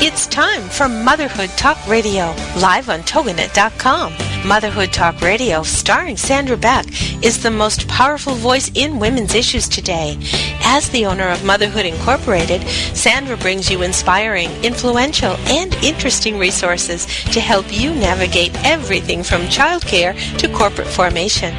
It's time for Motherhood Talk Radio, live on Toginet.com. Motherhood Talk Radio, starring Sandra Beck, is the most powerful voice in women's issues today. As the owner of Motherhood Incorporated, Sandra brings you inspiring, influential, and interesting resources to help you navigate everything from childcare to corporate formation.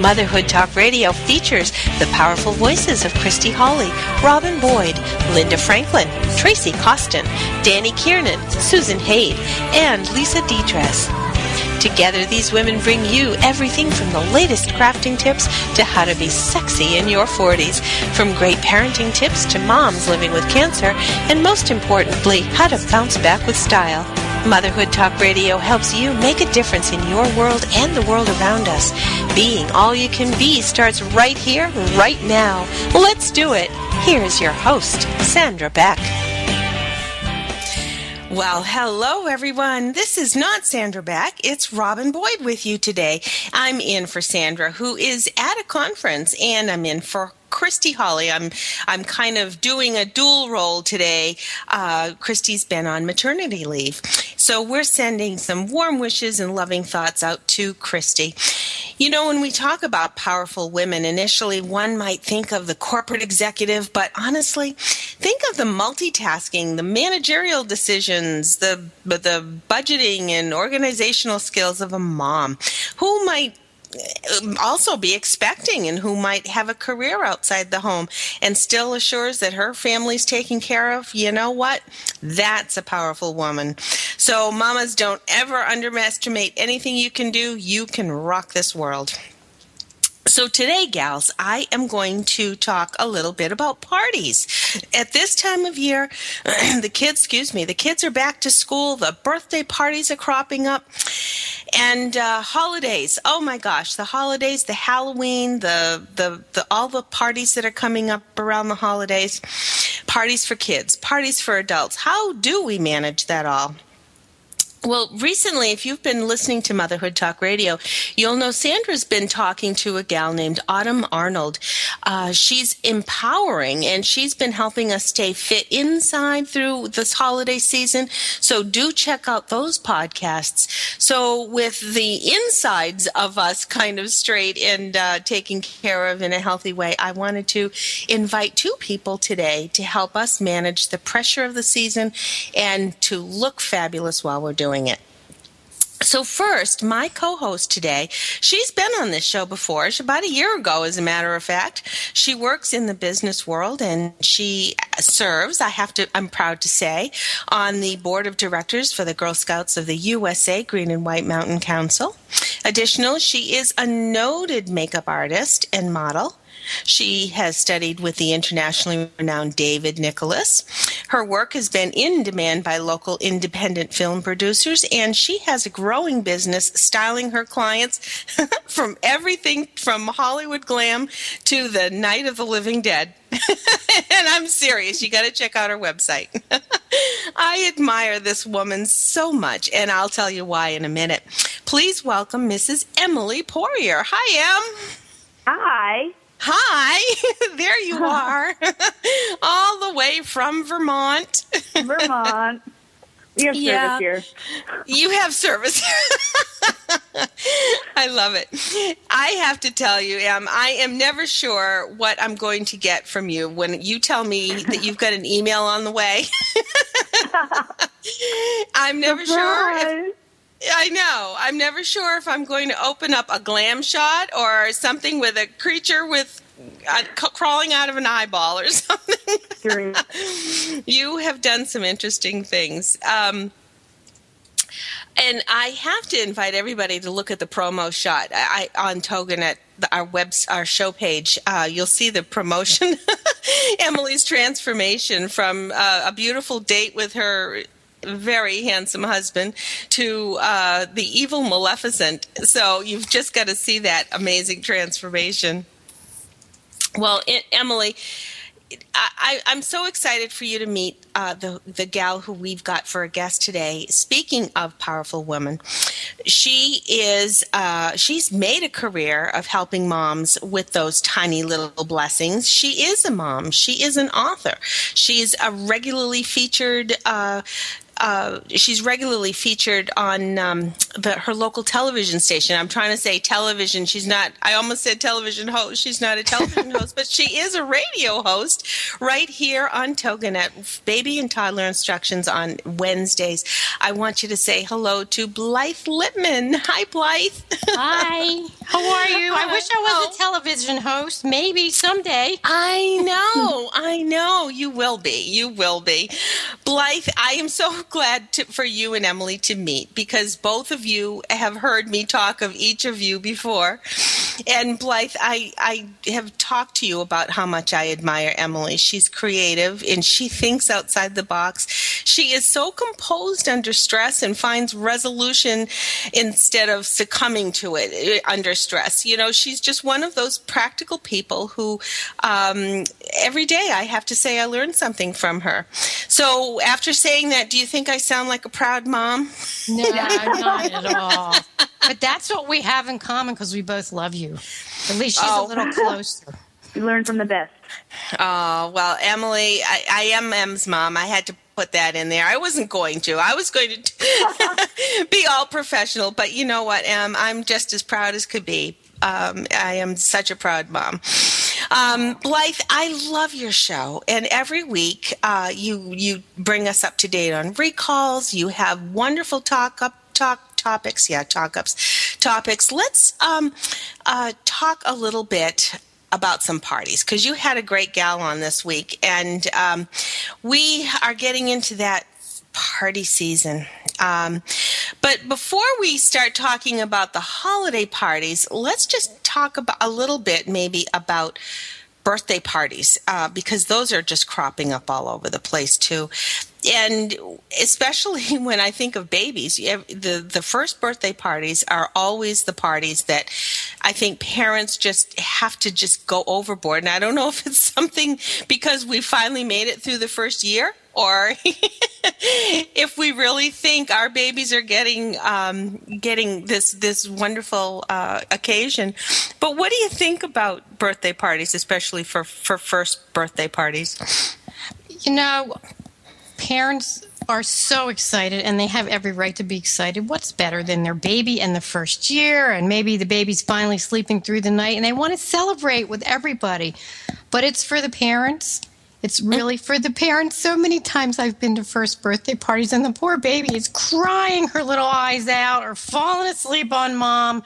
Motherhood Talk Radio features the powerful voices of Christy Hawley, Robin Boyd, Linda Franklin, Tracy Costin, Danny Kiernan, Susan Haid, and Lisa Dedress. Together, these women bring you everything from the latest crafting tips to how to be sexy in your 40s, from great parenting tips to moms living with cancer, and most importantly, how to bounce back with style. Motherhood Talk Radio helps you make a difference in your world and the world around us. Being all you can be starts right here, right now. Let's do it. Here is your host, Sandra Beck. Well, hello everyone. This is not Sandra Beck. It's Robin Boyd with you today. I'm in for Sandra, who is at a conference, and I'm in for Christy Holly. I'm I'm kind of doing a dual role today. Uh, Christy's been on maternity leave, so we're sending some warm wishes and loving thoughts out to Christy. You know, when we talk about powerful women, initially one might think of the corporate executive, but honestly, think of the multitasking, the managerial decisions, the the budgeting and organizational skills of a mom. Who might eh, also be expecting and who might have a career outside the home and still assures that her family's taken care of, you know what? That's a powerful woman. So, mamas, don't ever underestimate anything you can do. You can rock this world. So today, gals, I am going to talk a little bit about parties. At this time of year, the kids, excuse me, the kids are back to school, the birthday parties are cropping up, and uh, holidays. Oh my gosh, the holidays, the Halloween, the, the, the, all the parties that are coming up around the holidays, parties for kids, parties for adults. How do we manage that all? Well, recently, if you've been listening to Motherhood Talk Radio, you'll know Sandra's been talking to a gal named Autumn Arnold. Uh, she's empowering and she's been helping us stay fit inside through this holiday season. So do check out those podcasts. So with the insides of us kind of straight and uh, taken care of in a healthy way, I wanted to invite two people today to help us manage the pressure of the season and to look fabulous while we're doing it. So, first, my co host today, she's been on this show before, about a year ago, as a matter of fact. She works in the business world and she serves, I have to, I'm proud to say, on the board of directors for the Girl Scouts of the USA Green and White Mountain Council. Additionally, she is a noted makeup artist and model. She has studied with the internationally renowned David Nicholas. Her work has been in demand by local independent film producers, and she has a growing business styling her clients from everything from Hollywood glam to the Night of the Living Dead. and I'm serious. You got to check out her website. I admire this woman so much, and I'll tell you why in a minute. Please welcome Mrs. Emily Poirier. Hi, Em. Hi. Hi, there you are, all the way from Vermont. Vermont. We have yeah. service here. You have service. Here. I love it. I have to tell you, Em, I am never sure what I'm going to get from you when you tell me that you've got an email on the way. I'm never Surprise. sure. If, I know. I'm never sure if I'm going to open up a glam shot or something with a creature with uh, crawling out of an eyeball or something. you have done some interesting things. Um, and I have to invite everybody to look at the promo shot I, on Toginet, our web, our show page. Uh, you'll see the promotion, Emily's transformation from uh, a beautiful date with her very handsome husband to uh, the evil Maleficent. So you've just got to see that amazing transformation. Well, it, Emily, I, am so excited for you to meet uh, the the gal who we've got for a guest today. Speaking of powerful women, she is uh, she's made a career of helping moms with those tiny little blessings. She is a mom. She is an author. She's a regularly featured uh, uh, she's regularly featured on um, the, her local television station. I'm trying to say television. She's not. I almost said television host. She's not a television host, but she is a radio host right here on TogiNet. Baby and toddler instructions on Wednesdays. I want you to say hello to Blythe Lipman. Hi, Blythe. Hi. How are you? I wish I was a television host. Maybe someday. I know. I know. You will be. You will be. Blythe, I am so glad to, for you and Emily to meet because both of you have heard me talk of each of you before. And Blythe, I, I have talked to you about how much I admire Emily. She's creative and she thinks outside the box. She is so composed under stress and finds resolution instead of succumbing to it eh, under stress. You know, she's just one of those practical people who um, every day I have to say I learned something from her. So after saying that, do you think I sound like a proud mom? No, not at all. But that's what we have in common because we both love you. At least she's oh. a little closer. You learn from the best. Oh, well, Emily, I, I am Em's mom. I had to put that in there. I wasn't going to. I was going to be all professional, but you know what, Em? I'm just as proud as could be. Um, I am such a proud mom. Um, Blythe, I love your show, and every week uh, you you bring us up to date on recalls. You have wonderful talk up talk topics. Yeah, talk ups topics. Let's um, uh, talk a little bit about some parties because you had a great gal on this week, and um, we are getting into that party season. Um, but before we start talking about the holiday parties, let's just talk about a little bit maybe about birthday parties uh, because those are just cropping up all over the place too and especially when I think of babies, the the first birthday parties are always the parties that I think parents just have to just go overboard. And I don't know if it's something because we finally made it through the first year, or if we really think our babies are getting um, getting this this wonderful uh, occasion. But what do you think about birthday parties, especially for for first birthday parties? You know, parents are so excited and they have every right to be excited. What's better than their baby in the first year and maybe the baby's finally sleeping through the night and they want to celebrate with everybody. But it's for the parents it's really for the parents. So many times I've been to first birthday parties and the poor baby is crying her little eyes out or falling asleep on mom.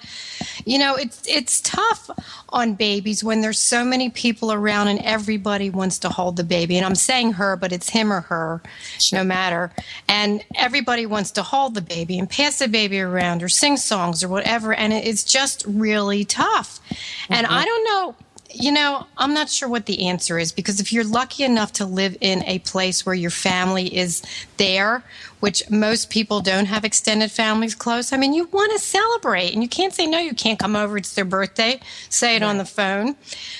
You know, it's it's tough on babies when there's so many people around and everybody wants to hold the baby. And I'm saying her, but it's him or her, no matter. And everybody wants to hold the baby and pass the baby around or sing songs or whatever. And it's just really tough. Mm-hmm. And I don't know you know, I'm not sure what the answer is because if you're lucky enough to live in a place where your family is there, which most people don't have extended families close, I mean, you want to celebrate and you can't say, no, you can't come over. It's their birthday. Say it on the phone.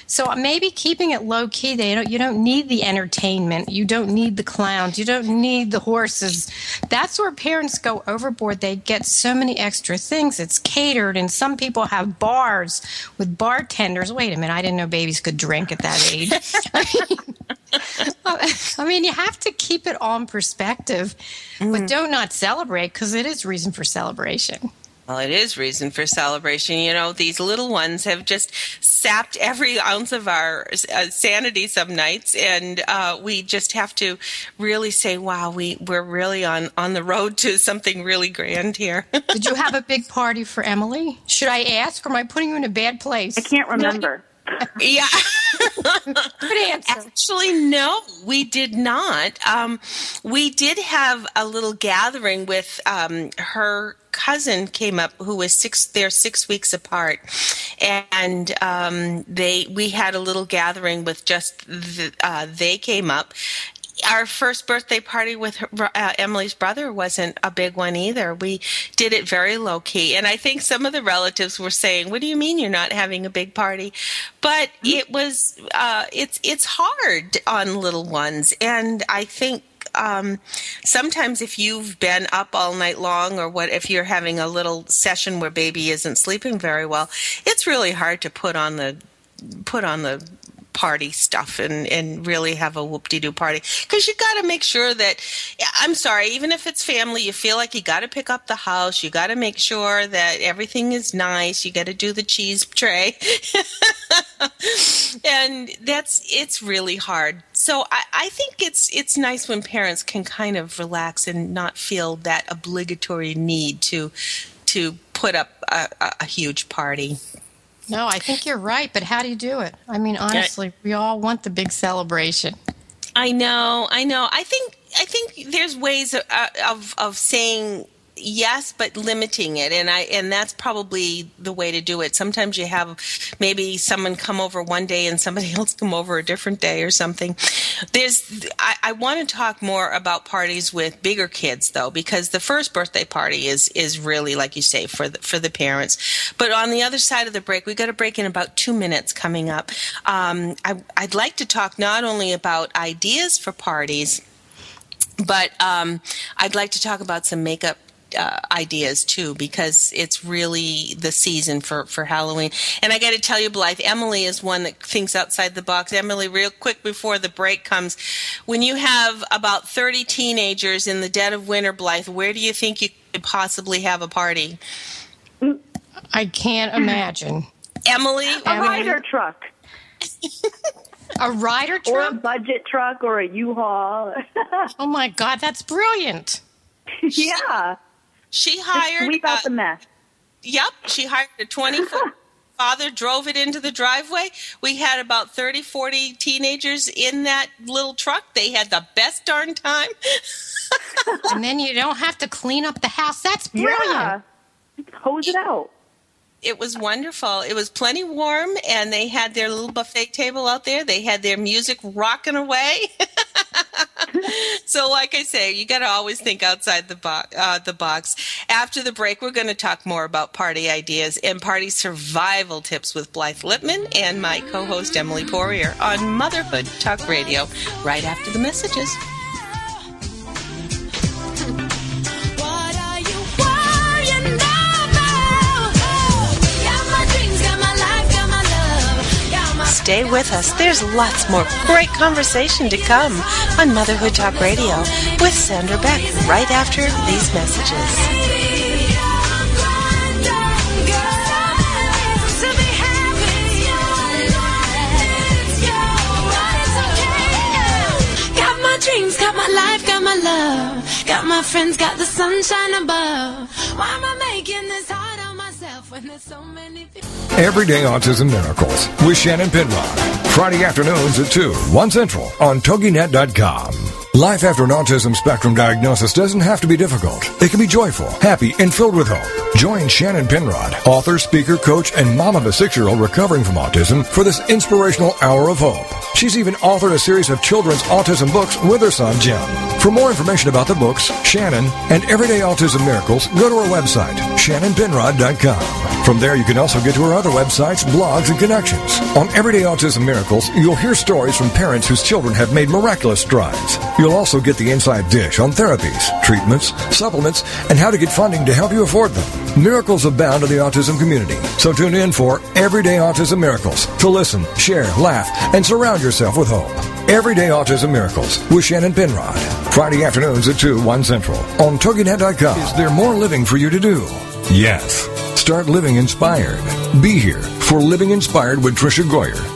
So maybe keeping it low key. They don't, you don't need the entertainment. You don't need the clowns. You don't need the horses. That's where parents go overboard. They get so many extra things. It's catered and some people have bars with bartenders. Wait a minute. I didn't know babies could drink at that age. I mean, you have to keep it all in perspective, mm. but don't not celebrate because it is reason for celebration. Well, it is reason for celebration. You know, these little ones have just sapped every ounce of our uh, sanity some nights, and uh, we just have to really say, "Wow, we we're really on on the road to something really grand here." Did you have a big party for Emily? Should I ask, or am I putting you in a bad place? I can't remember. Yeah. Good answer. Actually, no, we did not. Um, we did have a little gathering with um, her cousin came up who was six they're six weeks apart and um, they we had a little gathering with just the, uh, they came up our first birthday party with her, uh, Emily's brother wasn't a big one either. We did it very low key, and I think some of the relatives were saying, "What do you mean you're not having a big party?" But it was uh, it's it's hard on little ones, and I think um, sometimes if you've been up all night long or what if you're having a little session where baby isn't sleeping very well it's really hard to put on the put on the party stuff and, and really have a whoop-de-doo party. Because you got to make sure that i'm sorry even if it's family you feel like you got to pick up the house. You got to make sure that everything is nice. You got to do the cheese tray. And that's it's really hard. So I, I think it's it's nice when parents can kind of relax and not feel that obligatory need to to put up a, a huge party no, I think you're right, but how do you do it? I mean, honestly, we all want the big celebration. I know, I know. I think I think there's ways of of, of saying yes but limiting it. And i and that's probably the way to do it. Sometimes you have maybe someone come over one day and somebody else come over a different day or something. There's i, I want to talk more about parties with bigger kids though because the first birthday party is is really like you say for the, for the parents. But on the other side of the break we got a break in about two minutes coming up. Um, I, i'd like to talk not only about ideas for parties but um, I'd like to talk about some makeup uh, ideas too because it's really the season for for Halloween. And I got to tell you, Blythe, Emily is one that thinks outside the box. Emily, real quick before the break comes, when you have about thirty teenagers in the dead of winter, Blythe, where do you think you could possibly have a party? I can't imagine. Emily, a Emily? Ryder truck. a Ryder truck, or a budget truck, or a U-Haul. oh my God, that's brilliant! yeah. She hired. We got uh, the mess. Yep, she hired a 20 foot. father drove it into the driveway. We had about 30, 40 teenagers in that little truck. They had the best darn time. and then you don't have to clean up the house. That's brilliant. Yeah. Hose it out. It was wonderful. It was plenty warm, and they had their little buffet table out there. They had their music rocking away. so, like I say, you got to always think outside the box. Uh, the box. After the break, we're going to talk more about party ideas and party survival tips with Blythe Lipman and my co-host Emily Poirier on Motherhood Talk Radio. Right after the messages. Stay with us. There's lots more great conversation to come on Motherhood Talk Radio with Sandra Beck right after these messages. dreams, got my life, got my love, got my friends, got the sunshine above. Why am I making this hard Everyday Autism Miracles with Shannon Penrod. Friday afternoons at 2, 1 Central on TogiNet.com. Life after an autism spectrum diagnosis doesn't have to be difficult. It can be joyful, happy, and filled with hope. Join Shannon Penrod, author, speaker, coach, and mom of a six-year-old recovering from autism for this inspirational hour of hope. She's even authored a series of children's autism books with her son, Jim. For more information about the books, Shannon, and Everyday Autism Miracles, go to her website, shannonpenrod.com. From there, you can also get to her other websites, blogs, and connections. On Everyday Autism Miracles, you'll hear stories from parents whose children have made miraculous strides. You'll also get the inside dish on therapies, treatments, supplements, and how to get funding to help you afford them. Miracles abound in the autism community, so tune in for Everyday Autism Miracles to listen, share, laugh, and surround yourself with hope. Everyday Autism Miracles with Shannon Penrod. Friday afternoons at 2, 1 Central on TogiNet.com. Is there more living for you to do? Yes. Start living inspired. Be here for Living Inspired with Tricia Goyer.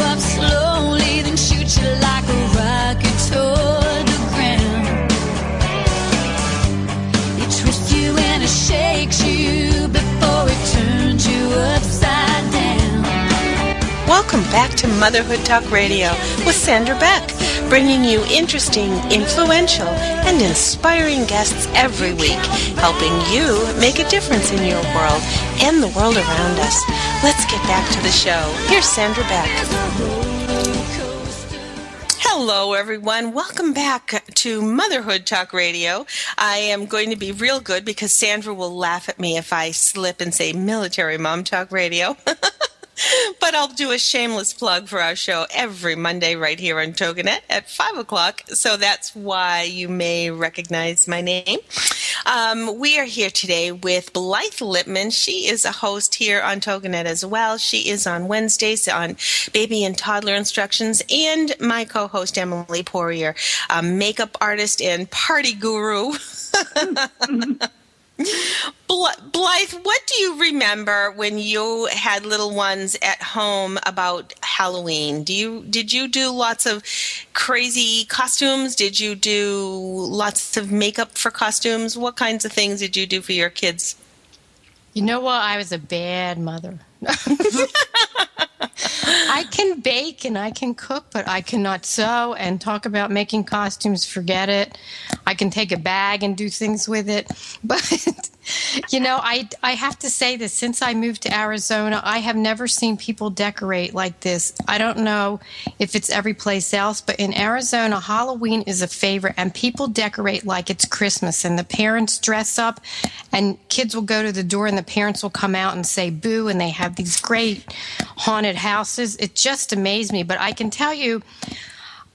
Welcome back to Motherhood Talk Radio with Sandra Beck, bringing you interesting, influential, and inspiring guests every week, helping you make a difference in your world and the world around us. Let's get back to the show. Here's Sandra Beck. Hello, everyone. Welcome back to Motherhood Talk Radio. I am going to be real good because Sandra will laugh at me if I slip and say Military Mom Talk Radio. but I'll do a shameless plug for our show every Monday right here on Toginet at 5 o'clock. So that's why you may recognize my name. Um, we are here today with Blythe Lipman. She is a host here on Toginet as well. She is on Wednesdays on baby and toddler instructions, and my co host, Emily Poirier, a makeup artist and party guru. Bl- Blythe, what do you remember when you had little ones at home about Halloween? Do you did you do lots of crazy costumes? Did you do lots of makeup for costumes? What kinds of things did you do for your kids? You know what? I was a bad mother. I can bake and I can cook, but I cannot sew and talk about making costumes. Forget it. I can take a bag and do things with it. But, you know, I, I have to say this since I moved to Arizona, I have never seen people decorate like this. I don't know if it's every place else, but in Arizona, Halloween is a favorite and people decorate like it's Christmas and the parents dress up and kids will go to the door and the parents will come out and say boo and they have these great haunted houses. It just amazed me. But I can tell you,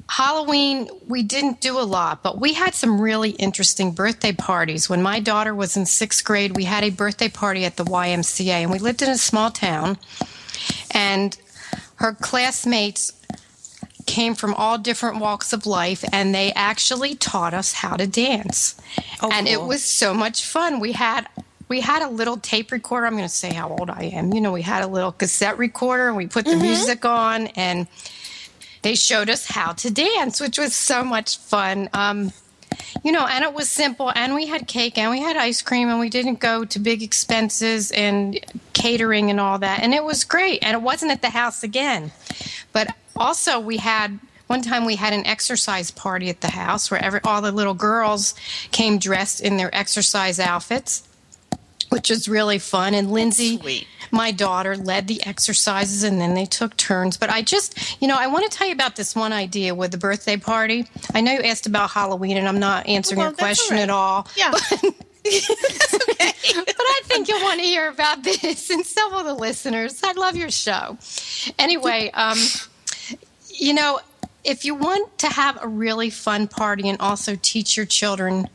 Halloween, we didn't do a lot, but we had some really interesting birthday parties. When my daughter was in sixth grade, we had a birthday party at the YMCA, and we lived in a small town. And her classmates came from all different walks of life, and they actually taught us how to dance. Oh, and it was so much fun. We had we had a little tape recorder. I'm going to say how old I am. You know, we had a little cassette recorder, and we put the music on, and they showed us how to dance, which was so much fun. Um, you know, and it was simple, and we had cake, and we had ice cream, and we didn't go to big expenses and catering and all that, and it was great. And it wasn't at the house again, but also we had. One time we had an exercise party at the house where every, all the little girls came dressed in their exercise outfits, which was really fun. And Lindsay, my daughter led the exercises and then they took turns. But I just, you know, I want to tell you about this one idea with the birthday party. I know you asked about Halloween and I'm not answering Well, your question all right. at all. Yeah. But I think you'll want to hear about this and some of the listeners. I love your show. Anyway, um, you know, if you want to have a really fun party and also teach your children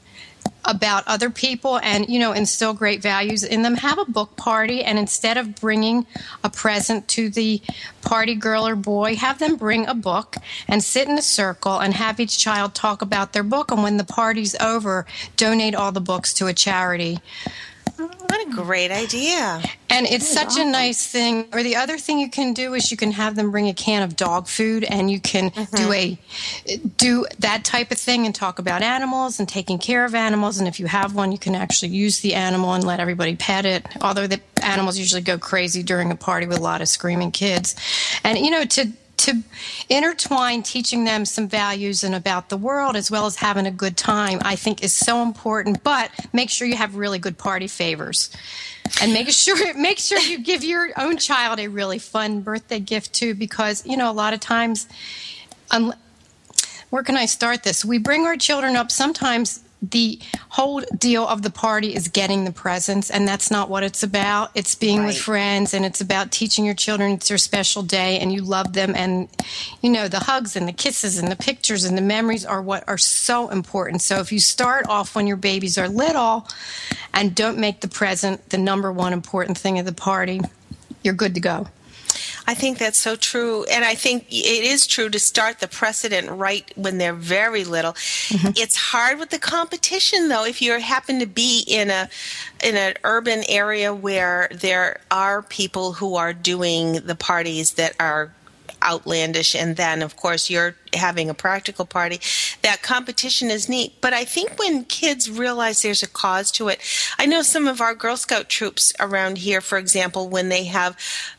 about other people and you know instill great values in them. Have a book party and instead of bringing a present to the party girl or boy have them bring a book and sit in a circle and have each child talk about their book. And when the party's over donate all the books to a charity What a great idea. and it's such a nice thing. Or the other thing you can do is you can have them bring a can of dog food and you can mm-hmm. do a do that type of thing and talk about animals and taking care of animals. And if you have one, you can actually use the animal and let everybody pet it. Although the animals usually go crazy during a party with a lot of screaming kids. And you know, to to intertwine teaching them some values and about the world as well as having a good time i think is so important. But make sure you have really good party favors. And make sure make sure you give your own child a really fun birthday gift too because you know a lot of times um, where can i start this? We bring our children up sometimes the whole deal of the party is getting the presents, and that's not what it's about. It's being with friends, and it's about teaching your children it's their special day, and you love them, and you know the hugs and the kisses and the pictures and the memories are what are so important. So if you start off when your babies are little, and don't make the present the number one important thing of the party, you're good to go. I think that's so true. And I think it is true to start the precedent right when they're very little. Mm-hmm. It's hard with the competition though if you happen to be in a in an urban area where there are people who are doing the parties that are outlandish and then of course you're having a practical party. That competition is neat. But i think when kids realize there's a cause to it i know some of our girl scout troops around here for example when they have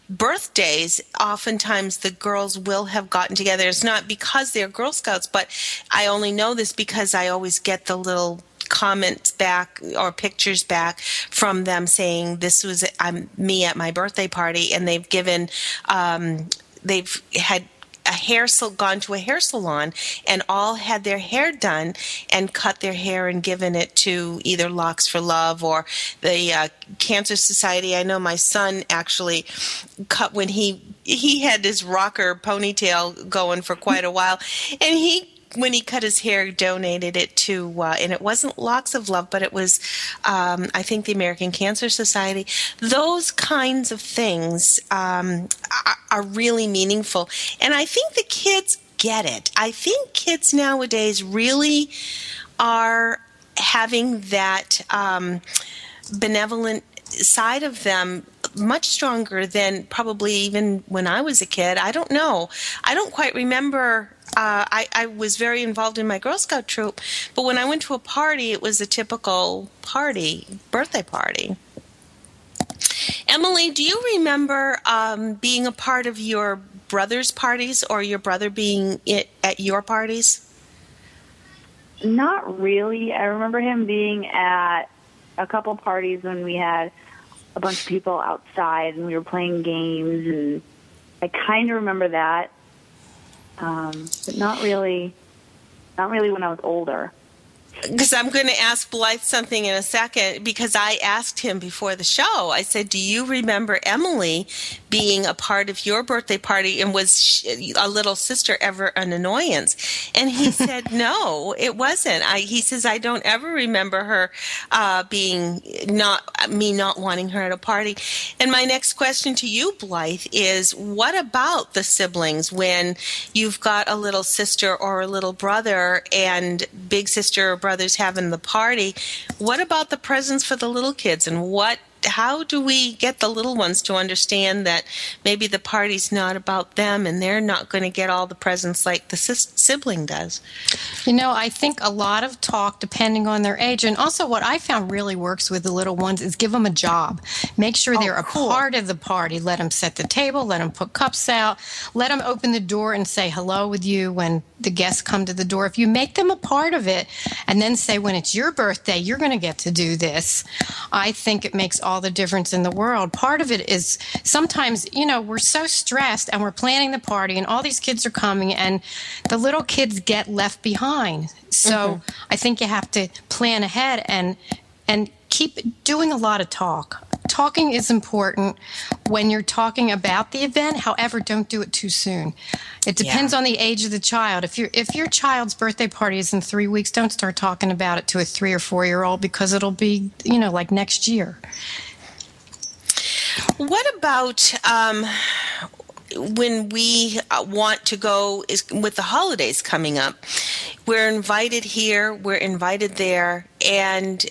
birthdays oftentimes the girls will have gotten together. It's not because they're girl scouts but i only know this because i always get the little comments back or pictures back from them saying this was um, me at my birthday party and they've given um, they've had a hair sal- gone to a hair salon and all had their hair done and cut their hair and given it to either Locks for Love or the uh, Cancer Society. I know my son actually cut when he he had his rocker ponytail going for quite a while, and he when he cut his hair, donated it to, uh, and it wasn't Locks of Love, but it was, um, I think, the American Cancer Society. Those kinds of things um, are, are really meaningful, and I think the kids get it. I think kids nowadays really are having that um, benevolent side of them much stronger than probably even when I was a kid. I don't know. I don't quite remember. Uh, I, I was very involved in my Girl Scout troop, but when I went to a party, it was a typical party, birthday party. Emily, do you remember um, being a part of your brother's parties or your brother being i at your parties? Not really. I remember him being at a couple parties when we had a bunch of people outside and we were playing games, and I kind of remember that, um, but not really. Not really when I was older. Because I'm going to ask Blythe something in a second because I asked him before the show. I said, "Do you remember Emily being a part of your birthday party and was she, a little sister ever an annoyance?" And he said, "No, it wasn't." I, he says, "I don't ever remember her uh, being not me not wanting her at a party." And my next question to you, Blythe, is what about the siblings when you've got a little sister or a little brother and big sister or brothers having the party? What about the presents for the little kids and what how do we get the little ones to understand that maybe the party's not about them and they're not going to get all the presents like the sis- sibling does? You know, I think a lot of talk, depending on their age, and also what I found really works with the little ones is give them a job. Make sure they're a oh, cool. part of the party. Let them set the table. Let them put cups out. Let them open the door and say hello with you when the guests come to the door. If you make them a part of it, and then say when it's your birthday, you're going to get to do this. I think it makes all the difference in the world. Part of it is sometimes, you know, we're so stressed and we're planning the party and all these kids are coming and the little kids get left behind. So mm-hmm. I think you have to plan ahead and and keep doing a lot of talk. Talking is important when you're talking about the event. However, don't do it too soon. It depends Yeah. on the age of the child. If your if your child's birthday party is in three weeks, don't start talking about it to a three or four year old because it'll be you know like next year. What about um, when we uh, want to go is with the holidays coming up? We're invited here, we're invited there, and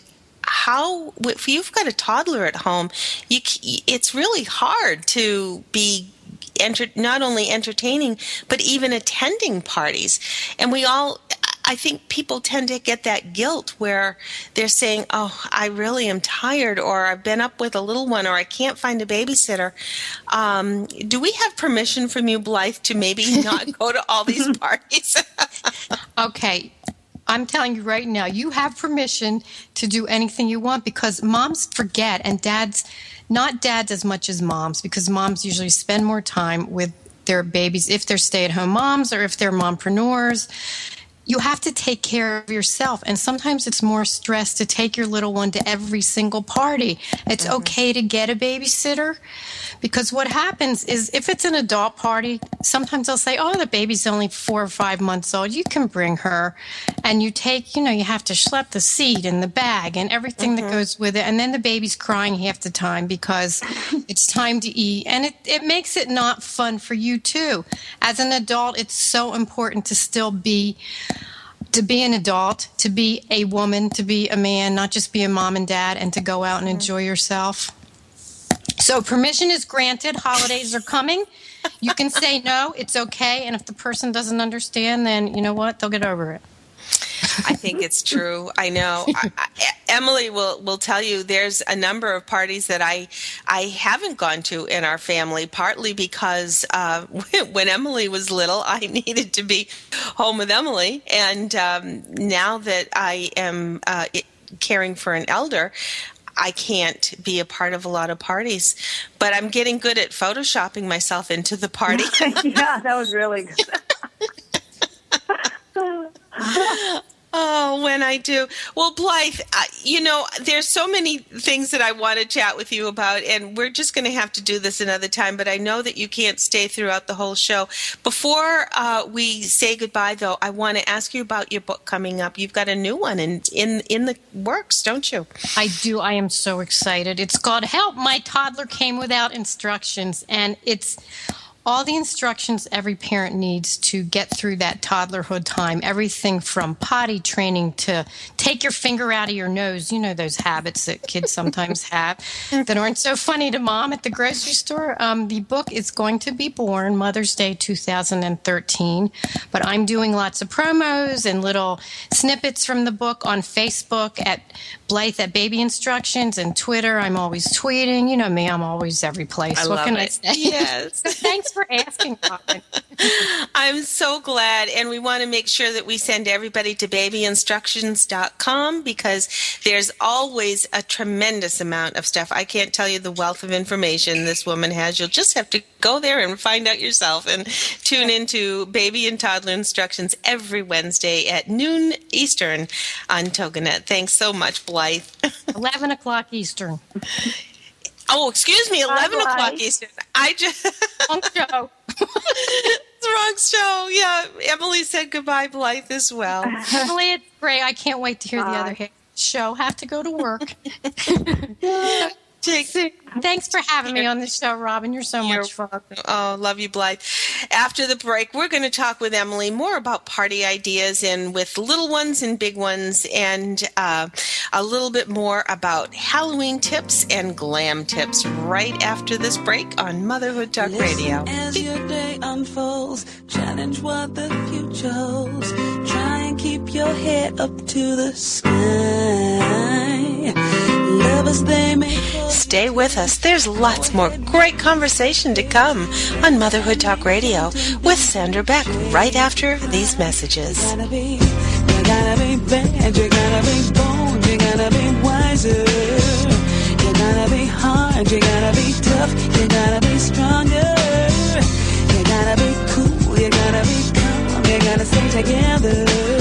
how if you've got a toddler at home, you it's really hard to be enter, not only entertaining but even attending parties. And we all I think people tend to get that guilt where they're saying, "Oh, I really am tired," or "I've been up with a little one," or "I can't find a babysitter." Um, do we have permission from you, Blythe, to maybe not go to all these parties? Okay. I'm telling you right now, you have permission to do anything you want because moms forget and dads, not dads as much as moms, because moms usually spend more time with their babies if they're stay at home moms or if they're mompreneurs. You have to take care of yourself. And sometimes it's more stress to take your little one to every single party. It's mm-hmm. okay to get a babysitter because what happens is if it's an adult party, sometimes they'll say, oh, the baby's only four or five months old. You can bring her. And you take, you know, you have to schlep the seat and the bag and everything mm-hmm. that goes with it. And then the baby's crying half the time because it's time to eat. And it, it makes it not fun for you, too. As an adult, it's so important to still be to be an adult, to be a woman, to be a man, not just be a mom and dad, and to go out and enjoy yourself. So permission is granted. Holidays are coming. You can say no, it's okay. And if the person doesn't understand, then you know what? They'll get over it. I think it's true. I know. I, I, Emily will will tell you there's a number of parties that I I haven't gone to in our family, partly because uh, when Emily was little, I needed to be home with Emily, and um, now that I am uh, caring for an elder, I can't be a part of a lot of parties, but I'm getting good at photoshopping myself into the party. yeah, that was really good. Oh, when I do. Well, Blythe, uh, you know, there's so many things that I want to chat with you about, and we're just going to have to do this another time, but I know that you can't stay throughout the whole show. Before uh, we say goodbye, though, I want to ask you about your book coming up. You've got a new one in, in, in the works, don't you? I do. I am so excited. It's called Help My Toddler Came Without Instructions, and it's all the instructions every parent needs to get through that toddlerhood time everything from potty training to take your finger out of your nose. You know those habits that kids sometimes have that aren't so funny to mom at the grocery store. Um, the book is going to be born mother's day 2013 but i'm doing lots of promos and little snippets from the book on facebook at blythe at baby instructions and twitter i'm always tweeting you know me i'm always every place I what can it. i say yes thanks for asking, I'm so glad. And we want to make sure that we send everybody to babyinstructions.com because there's always a tremendous amount of stuff. I can't tell you the wealth of information this woman has. You'll just have to go there and find out yourself and tune into Baby and Toddler Instructions every Wednesday at noon Eastern on TogiNet. Thanks so much, Blythe. 11 o'clock Eastern. Oh, excuse me, eleven Bye. o'clock Eastern. I just wrong show. it's wrong show. Yeah, Emily said goodbye, Blythe, as well. Emily, it's great. I can't wait to hear Bye. the other show. Have to go to work. Thanks for having me on the show, Robin. You're so You're much fun. Oh, love you, Blythe. After the break, we're going to talk with Emily more about party ideas and with little ones and big ones, and uh, a little bit more about Halloween tips and glam tips right after this break on Motherhood Talk Listen Radio. As your day unfolds, challenge what the future holds. Try and keep your head up to the sky. Lovers, they may Stay with us. There's lots more great conversation to come on Motherhood Talk Radio with Sandra Beck right after these messages. You gotta be, you gotta be bad, you gotta be bold, you gotta be wiser. You gotta be hard, you gotta be tough, you gotta be stronger. You gotta be cool, you gotta be calm, you gotta stay together.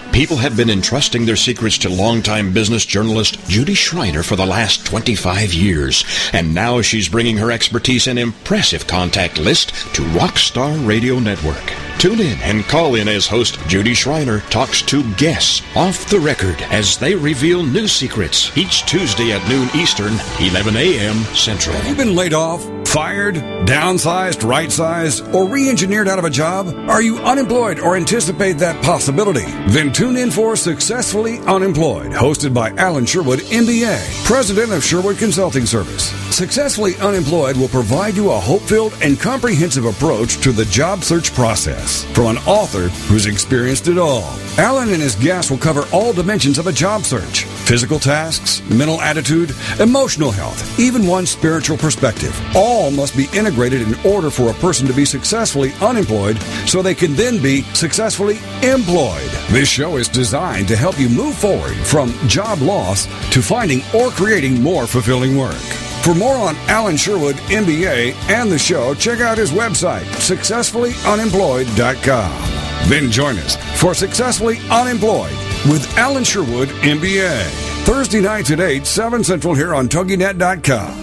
People have been entrusting their secrets to longtime business journalist Judy Schreiner for the last 25 years, and now she's bringing her expertise and impressive contact list to Rockstar Radio Network. Tune in and call in as host Judy Schreiner talks to guests off the record as they reveal new secrets each Tuesday at noon Eastern, 11 a.m. Central. Have you been laid off? Fired, downsized, right sized, or re engineered out of a job? Are you unemployed or anticipate that possibility? Then tune in for Successfully Unemployed, hosted by Alan Sherwood, MBA, president of Sherwood Consulting Service. Successfully Unemployed will provide you a hope filled and comprehensive approach to the job search process from an author who's experienced it all. Alan and his guests will cover all dimensions of a job search physical tasks, mental attitude, emotional health, even one spiritual perspective. All must be integrated in order for a person to be successfully unemployed so they can then be successfully employed. This show is designed to help you move forward from job loss to finding or creating more fulfilling work. For more on Alan Sherwood, MBA, and the show, check out his website, successfullyunemployed.com. Then join us for Successfully Unemployed with Alan Sherwood, MBA. Thursday nights at 8, 7 Central here on TogiNet.com.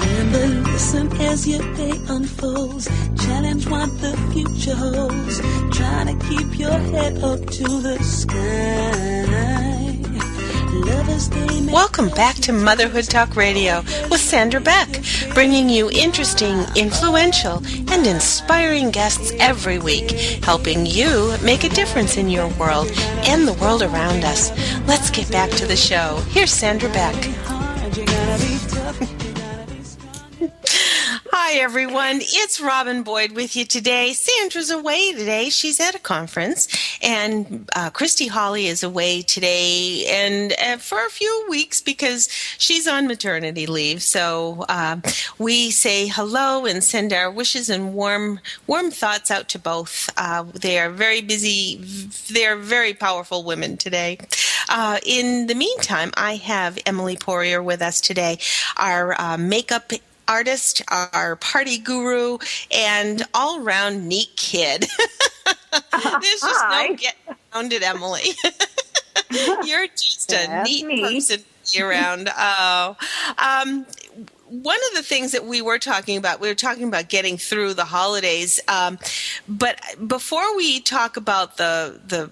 Remember, listen as your day unfolds. Challenge what the future holds. Trying to keep your head up to the sky. Welcome back to Motherhood Talk Radio with Sandra Beck, bringing you interesting, influential, and inspiring guests every week, helping you make a difference in your world and the world around us. Let's get back to the show. Here's Sandra Beck. Hi, everyone. It's Robin Boyd with you today. Sandra's away today. She's at a conference, and uh, Christy Holly is away today and uh, for a few weeks because she's on maternity leave. So uh, we say hello and send our wishes and warm, warm thoughts out to both. Uh, they are very busy. They are very powerful women today. Uh, in the meantime, I have Emily Poirier with us today, our uh, makeup artist, our party guru, and all around neat kid. There's just no get around it, Emily. You're just a neat me. person to be around. Oh. Um, one of the things that we were talking about, we were talking about getting through the holidays. Um, but before we talk about the the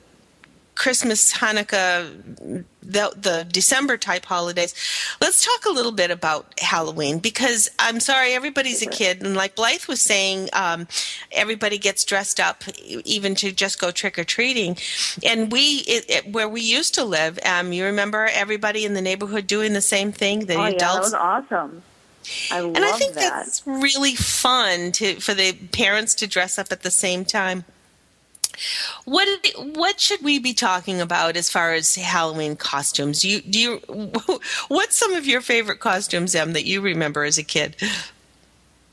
Christmas, Hanukkah, the, the December type holidays. Let's talk a little bit about Halloween because I'm sorry, everybody's a kid. And like Blythe was saying, um, everybody gets dressed up even to just go trick or treating. And we, it, it, where we used to live, um, you remember everybody in the neighborhood doing the same thing? The oh yeah, that adults was awesome. I love and I think that. that's really fun to for the parents to dress up at the same time. What what should we be talking about as far as Halloween costumes? Do You do you what's some of your favorite costumes, Em, that you remember as a kid?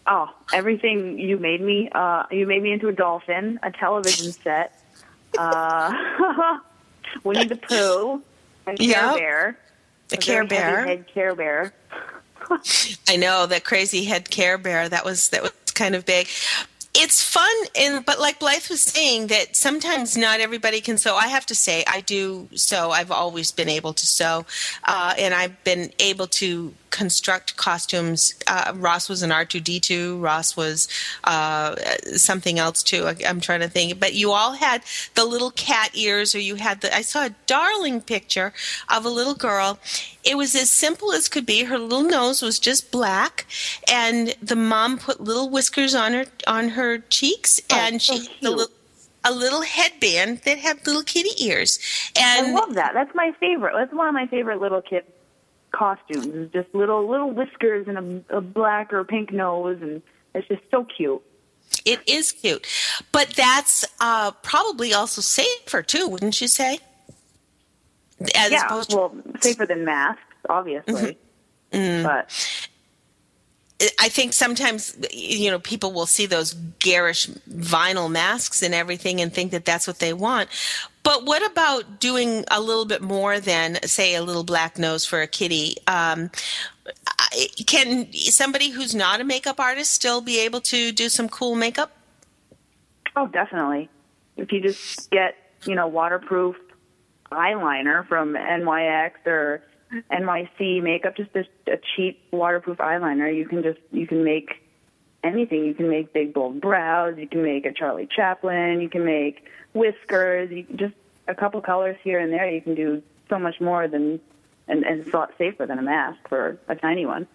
Oh, everything you made me. Uh, you made me into a dolphin, a television set, uh, Winnie the Pooh, a Care Bear, The a Care Bear. head Care Bear. I know that crazy head Care Bear. That was that was kind of big. It's fun, and but like Blythe was saying, that sometimes not everybody can sew. I have to say, I do sew. I've always been able to sew, uh, and I've been able to construct costumes. Uh, Ross was an R two D two. Ross was uh, something else too. I, I'm trying to think, but you all had the little cat ears, or you had the. I saw a darling picture of a little girl. It was as simple as could be. Her little nose was just black, and the mom put little whiskers on her on her cheeks, Oh, and so she had a little, a little headband that had little kitty ears. And I love that. That's my favorite. That's one of my favorite little kid costumes. Just little little whiskers and a, a black or pink nose, and it's just so cute. It is cute, but that's uh, probably also safer too, wouldn't you say? As yeah, to, well, safer than masks, obviously. Mm-hmm. But I think sometimes you know people will see those garish vinyl masks and everything and think that that's what they want. But what about doing a little bit more than say a little black nose for a kitty? Um, can somebody who's not a makeup artist still be able to do some cool makeup? oh, definitely. If you just get you know waterproof eyeliner from NYX or NYC makeup, just a, a cheap waterproof eyeliner, you can just you can make anything. You can make big bold brows. You can make a Charlie Chaplin. You can make whiskers. You just a couple colors here and there. You can do so much more than and and it's a lot safer than a mask for a tiny one.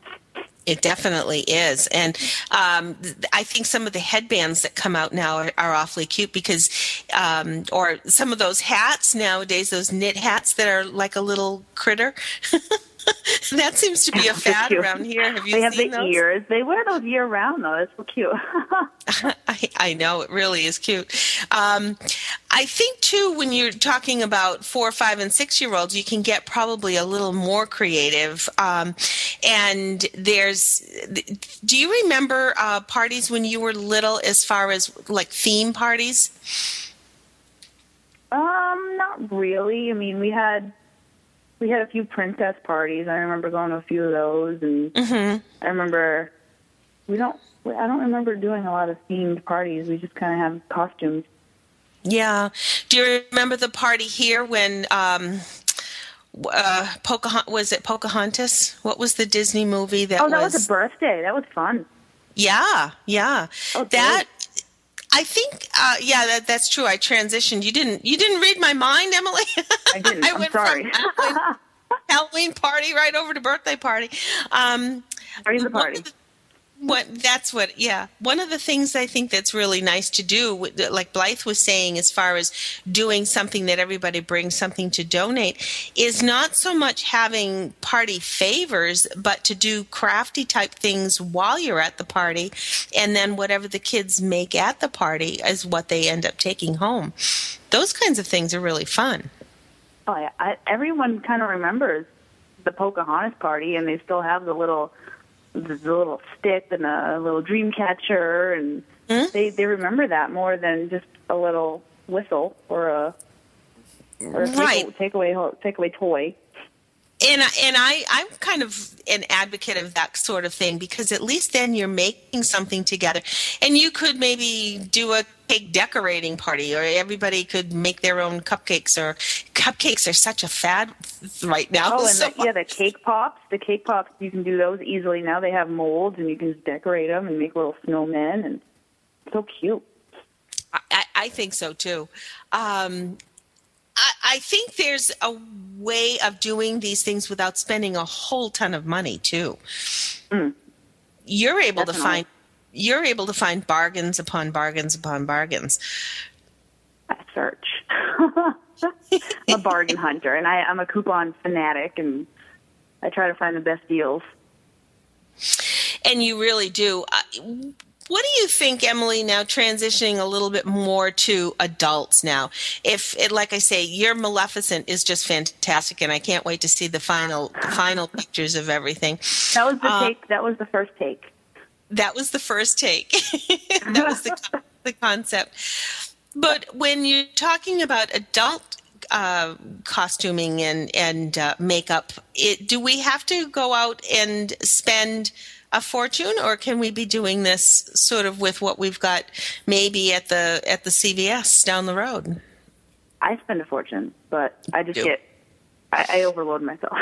It definitely is. And um, I think some of the headbands that come out now are, are awfully cute because, um, or some of those hats nowadays, those knit hats that are like a little critter. that seems to be a fad around here. Have you They have seen the those? ears. They wear those year round though. That's so cute. I, I know it really is cute. Um, I think too, when you're talking about four, five, and six year olds, you can get probably a little more creative. Um, and there's, do you remember uh, parties when you were little, as far as like theme parties? Um, not really. I mean, we had we had a few princess parties. I remember going to a few of those, and I remember we don't. I don't remember doing a lot of themed parties. We just kind of have costumes. Yeah. Do you remember the party here when um, uh, Pocahontas was it Pocahontas? What was the Disney movie that oh, that was? was a birthday. That was fun. Yeah, yeah. Oh, that I think uh, yeah, that that's true. I transitioned. You didn't you didn't read my mind, Emily. I didn't. I I'm went sorry. from Halloween, Halloween party right over to birthday party. Um Party's a one of party. What that's what yeah. One of the things i think that's really nice to do like blythe was saying as far as doing something that everybody brings something to donate is not so much having party favors but to do crafty type things while you're at the party and then whatever the kids make at the party is what they end up taking home. Those kinds of things are really fun. Oh, yeah. I, everyone kind of remembers the Pocahontas party, and they still have the little the, the little stick and a little dream catcher, and hmm? they they remember that more than just a little whistle or a or a Right. take, takeaway takeaway toy. And and I I'm kind of an advocate of that sort of thing because at least then you're making something together, and you could maybe do a cake decorating party, or everybody could make their own cupcakes. Or cupcakes are such a fad right now. Oh, and so the, yeah, the cake pops. The cake pops, you can do those easily now. They have molds, and you can just decorate them and make little snowmen, and so cute. I, I think so too. Um, I, think there's a way of doing these things without spending a whole ton of money too. Mm. You're able to find you're able to find bargains upon bargains upon bargains. I search. I'm a bargain hunter, and I, I'm a coupon fanatic, and I try to find the best deals. And you really do. Uh, What do you think, Emily? Now transitioning a little bit more to adults now. If, it, like I say, your Maleficent is just fantastic, and I can't wait to see the final the final pictures of everything. That was the Uh, take. That was the first take. that was the first take. that was the, the concept. But when you're talking about adult uh, costuming and and uh, makeup, it, do we have to go out and spend a fortune, or can we be doing this sort of with what we've got, maybe at the at the CVS down the road? I spend a fortune, but I just Do. get. I, I overload myself.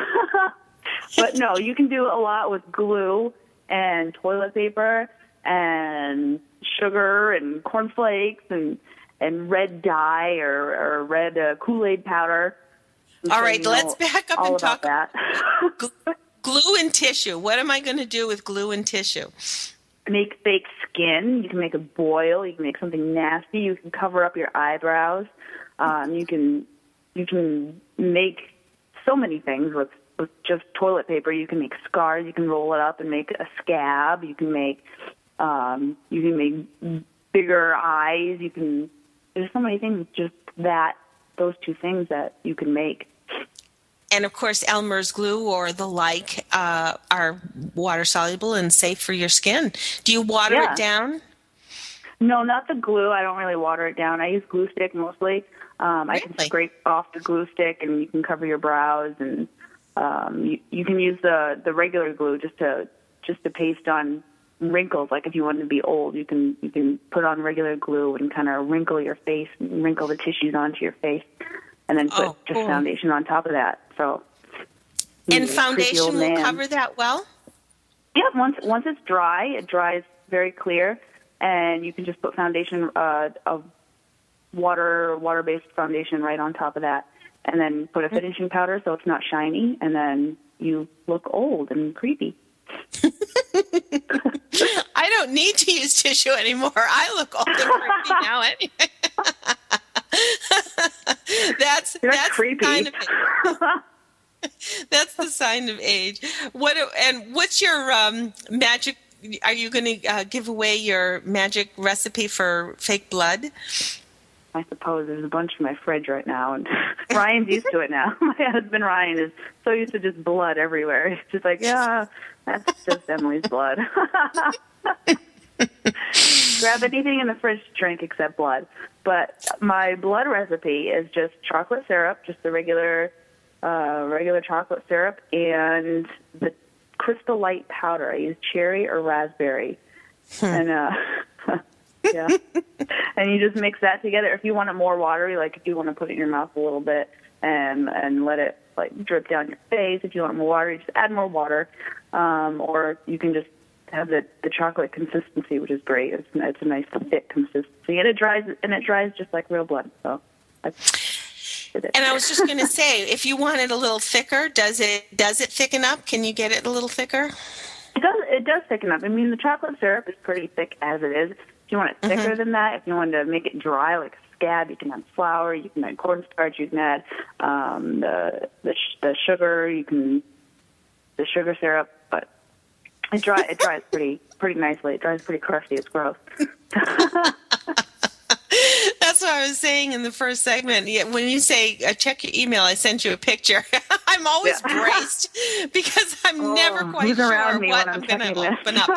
but no, you can do a lot with glue and toilet paper and sugar and cornflakes and and red dye or, or red uh, Kool Aid powder. I'm All sure right, you know let's back up all and about talk that. Gl- glue and tissue. What am I going to do with glue and tissue? make fake skin. You can make a boil. You can make something nasty. You can cover up your eyebrows. Um, you can you can make so many things with with just toilet paper. You can make scars. You can roll it up and make a scab. You can make um, you can make bigger eyes. You can there's so many things just that those two things that you can make. And of course elmer's glue or the like uh, are water soluble and safe for your skin do you water Yeah. it down No, not the glue. I don't really water it down. I use glue stick mostly. Um, I can scrape off the glue stick, and you can cover your brows, and um, you, you can use the the regular glue just to just to paste on wrinkles. Like if you want to be old, you can you can put on regular glue and kind of wrinkle your face, and wrinkle the tissues onto your face, and then put Oh, just cool. foundation on top of that. So and you're a creepy foundation will cover that well Yeah, once once it's dry, it dries very clear, and you can just put foundation, uh, a water water based foundation right on top of that, and then put a finishing powder so it's not shiny, and then you look old and creepy. I don't need to use tissue anymore. I look old and creepy now anyway. that's You're that's creepy. kind of that's the sign of age. What and what's your um, magic? Are you going to uh, give away your magic recipe for fake blood? I suppose there's a bunch in my fridge right now, and Ryan's used to it now. My husband Ryan is so used to just blood everywhere. He's just like, yeah, that's just Emily's blood. Grab anything in the fridge to drink except blood. But my blood recipe is just chocolate syrup, just the regular, uh, regular chocolate syrup, and the crystal light powder. I use cherry or raspberry, and uh, yeah. and you just mix that together. If you want it more watery, like if you want to put it in your mouth a little bit and and let it like drip down your face. If you want more watery, just add more water. Um, or you can just have the the chocolate consistency, which is great. It's it's a nice thick consistency, and it dries and it dries just like real blood. So. And I was just going to say, if you want it a little thicker, does it does it thicken up? Can you get it a little thicker? It does. It does thicken up. I mean, the chocolate syrup is pretty thick as it is. If you want it thicker than that, if you want to make it dry like a scab, you can add flour. You can add cornstarch. You can add um, the the, sh- the sugar. You can the sugar syrup. It dry. It dries pretty pretty nicely. It dries pretty crusty. It's gross. That's what I was saying in the first segment. Yeah, When you say uh, check your email, I sent you a picture. I'm always Yeah. braced because I'm Oh, never quite sure what I'm I'm going to open up.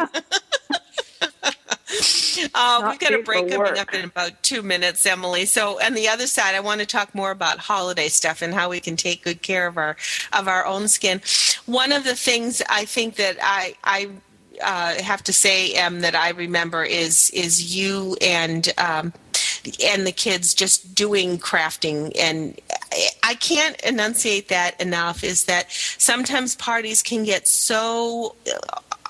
Uh, we've got a break coming up in about two minutes, Emily. So, on the other side, I want to talk more about holiday stuff and how we can take good care of our of our own skin. One of the things I think that I I uh, have to say, Em, that I remember is is you and um, and the kids just doing crafting and I can't enunciate that enough is that sometimes parties can get so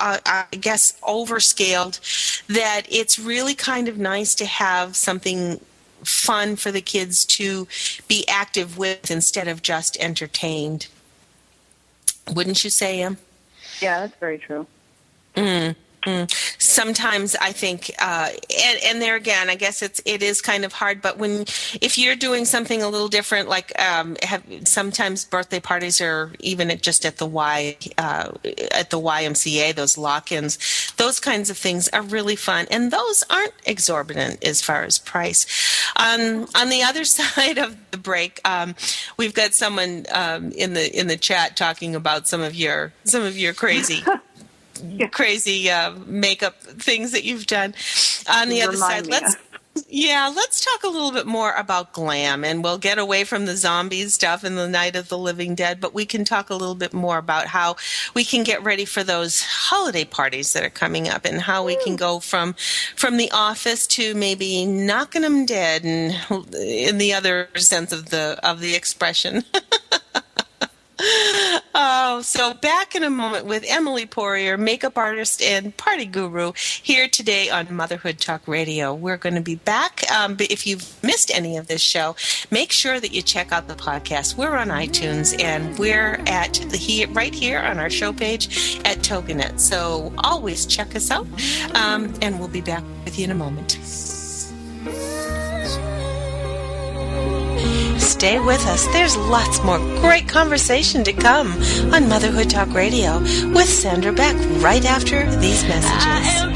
uh, I guess overscaled that it's really kind of nice to have something fun for the kids to be active with instead of just entertained. Wouldn't you say, Em? yeah, that's very true. Mm, mm. Sometimes I think, uh, and, and there again, I guess it's it is kind of hard. But when if you're doing something a little different, like um, have sometimes birthday parties or even at, just at the Y uh, at the YMCA, those lock-ins, those kinds of things are really fun, and those aren't exorbitant as far as price. Um, on the other side of the break, um, we've got someone um, in the in the chat talking about some of your some of your crazy crazy uh, makeup things that you've done. On the other side, let's yeah, let's talk a little bit more about glam, and we'll get away from the zombies stuff and the Night of the Living Dead, but we can talk a little bit more about how we can get ready for those holiday parties that are coming up, and how we can go from from the office to maybe knocking them dead, and in the other sense of the of the expression. Oh, so back in a moment with Emily Poirier, makeup artist and party guru, here today on Motherhood Talk Radio. We're going to be back. Um, but if you've missed any of this show, make sure that you check out the podcast. We're on iTunes and we're at the here, right here on our show page at Toginet. So always check us out, um, and we'll be back with you in a moment. Stay with us. There's lots more great conversation to come on Motherhood Talk Radio with Sandra Beck right after these messages.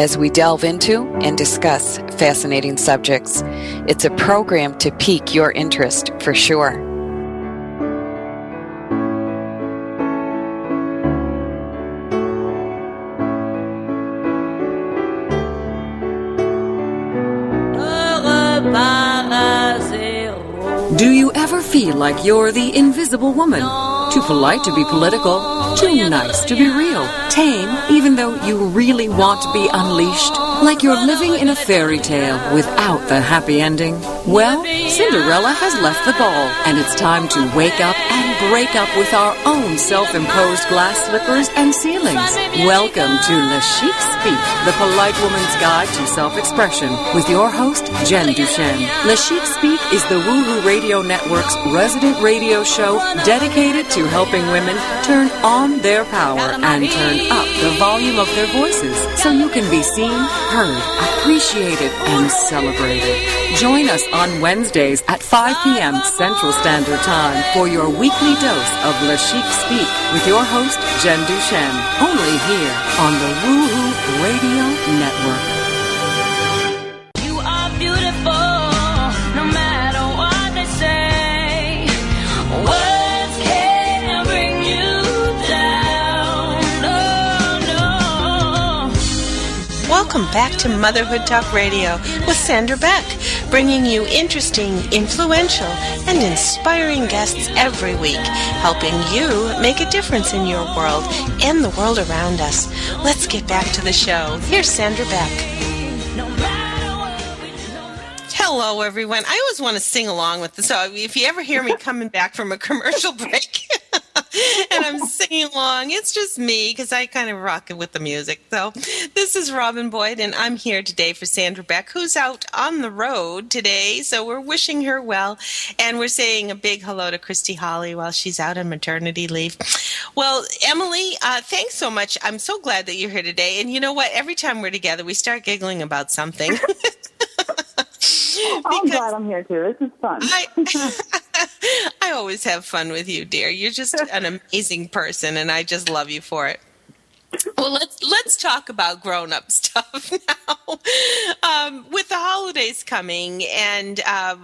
as we delve into and discuss fascinating subjects. It's a program to pique your interest for sure. Do you ever feel like you're the invisible woman? Too polite to be political, too nice to be real, tame even though you really want to be unleashed? Like you're living in a fairy tale without the happy ending? Well, Cinderella has left the ball, and it's time to wake up and break up with our own self-imposed glass slippers and ceilings. Welcome to Le Chic Speak, the polite woman's guide to self-expression, with your host, Jen Duchenne. Le Chic Speak is the Woohoo Radio Network's resident radio show dedicated to helping women turn on their power and turn up the volume of their voices so you can be seen, heard, appreciated, and celebrated. Join us on Wednesdays at 5 p.m. Central Standard Time for your weekly dose of Le Chic Speak with your host, Jen Duchenne. Only here on the Woohoo Radio Network. Welcome back to Motherhood Talk Radio with Sandra Beck, bringing you interesting, influential, and inspiring guests every week, helping you make a difference in your world and the world around us. Let's get back to the show. Here's Sandra Beck. Hello, everyone. I always want to sing along with this. So if you ever hear me coming back from a commercial break and I'm singing along, it's just me because I kind of rock it with the music. So this is Robin Boyd, and I'm here today for Sandra Beck, who's out on the road today. So we're wishing her well, and we're saying a big hello to Christy Holly while she's out on maternity leave. Well, Emily, uh, thanks so much. I'm so glad that you're here today. And you know what? Every time we're together, we start giggling about something. I'm glad I'm here too. This is fun. I, I always have fun with you, dear. You're just an amazing person, and I just love you for it. Well, let's let's talk about grown up stuff now. Um, with the holidays coming, and uh,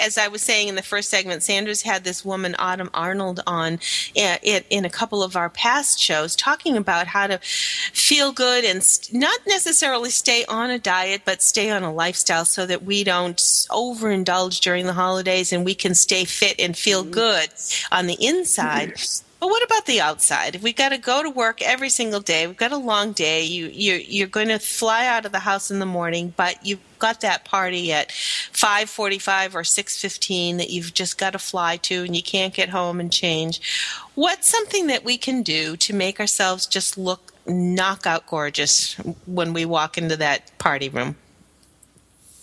as I was saying in the first segment, Sandra's had this woman Autumn Arnold on uh, it in a couple of our past shows, talking about how to feel good and not necessarily stay on a diet, but stay on a lifestyle so that we don't overindulge during the holidays and we can stay fit and feel good on the inside. But what about the outside? If we got to go to work every single day, we've got a long day. You you you're going to fly out of the house in the morning, but you've got that party at 5:45 or 6:15 that you've just got to fly to and you can't get home and change. What's something that we can do to make ourselves just look knockout gorgeous when we walk into that party room?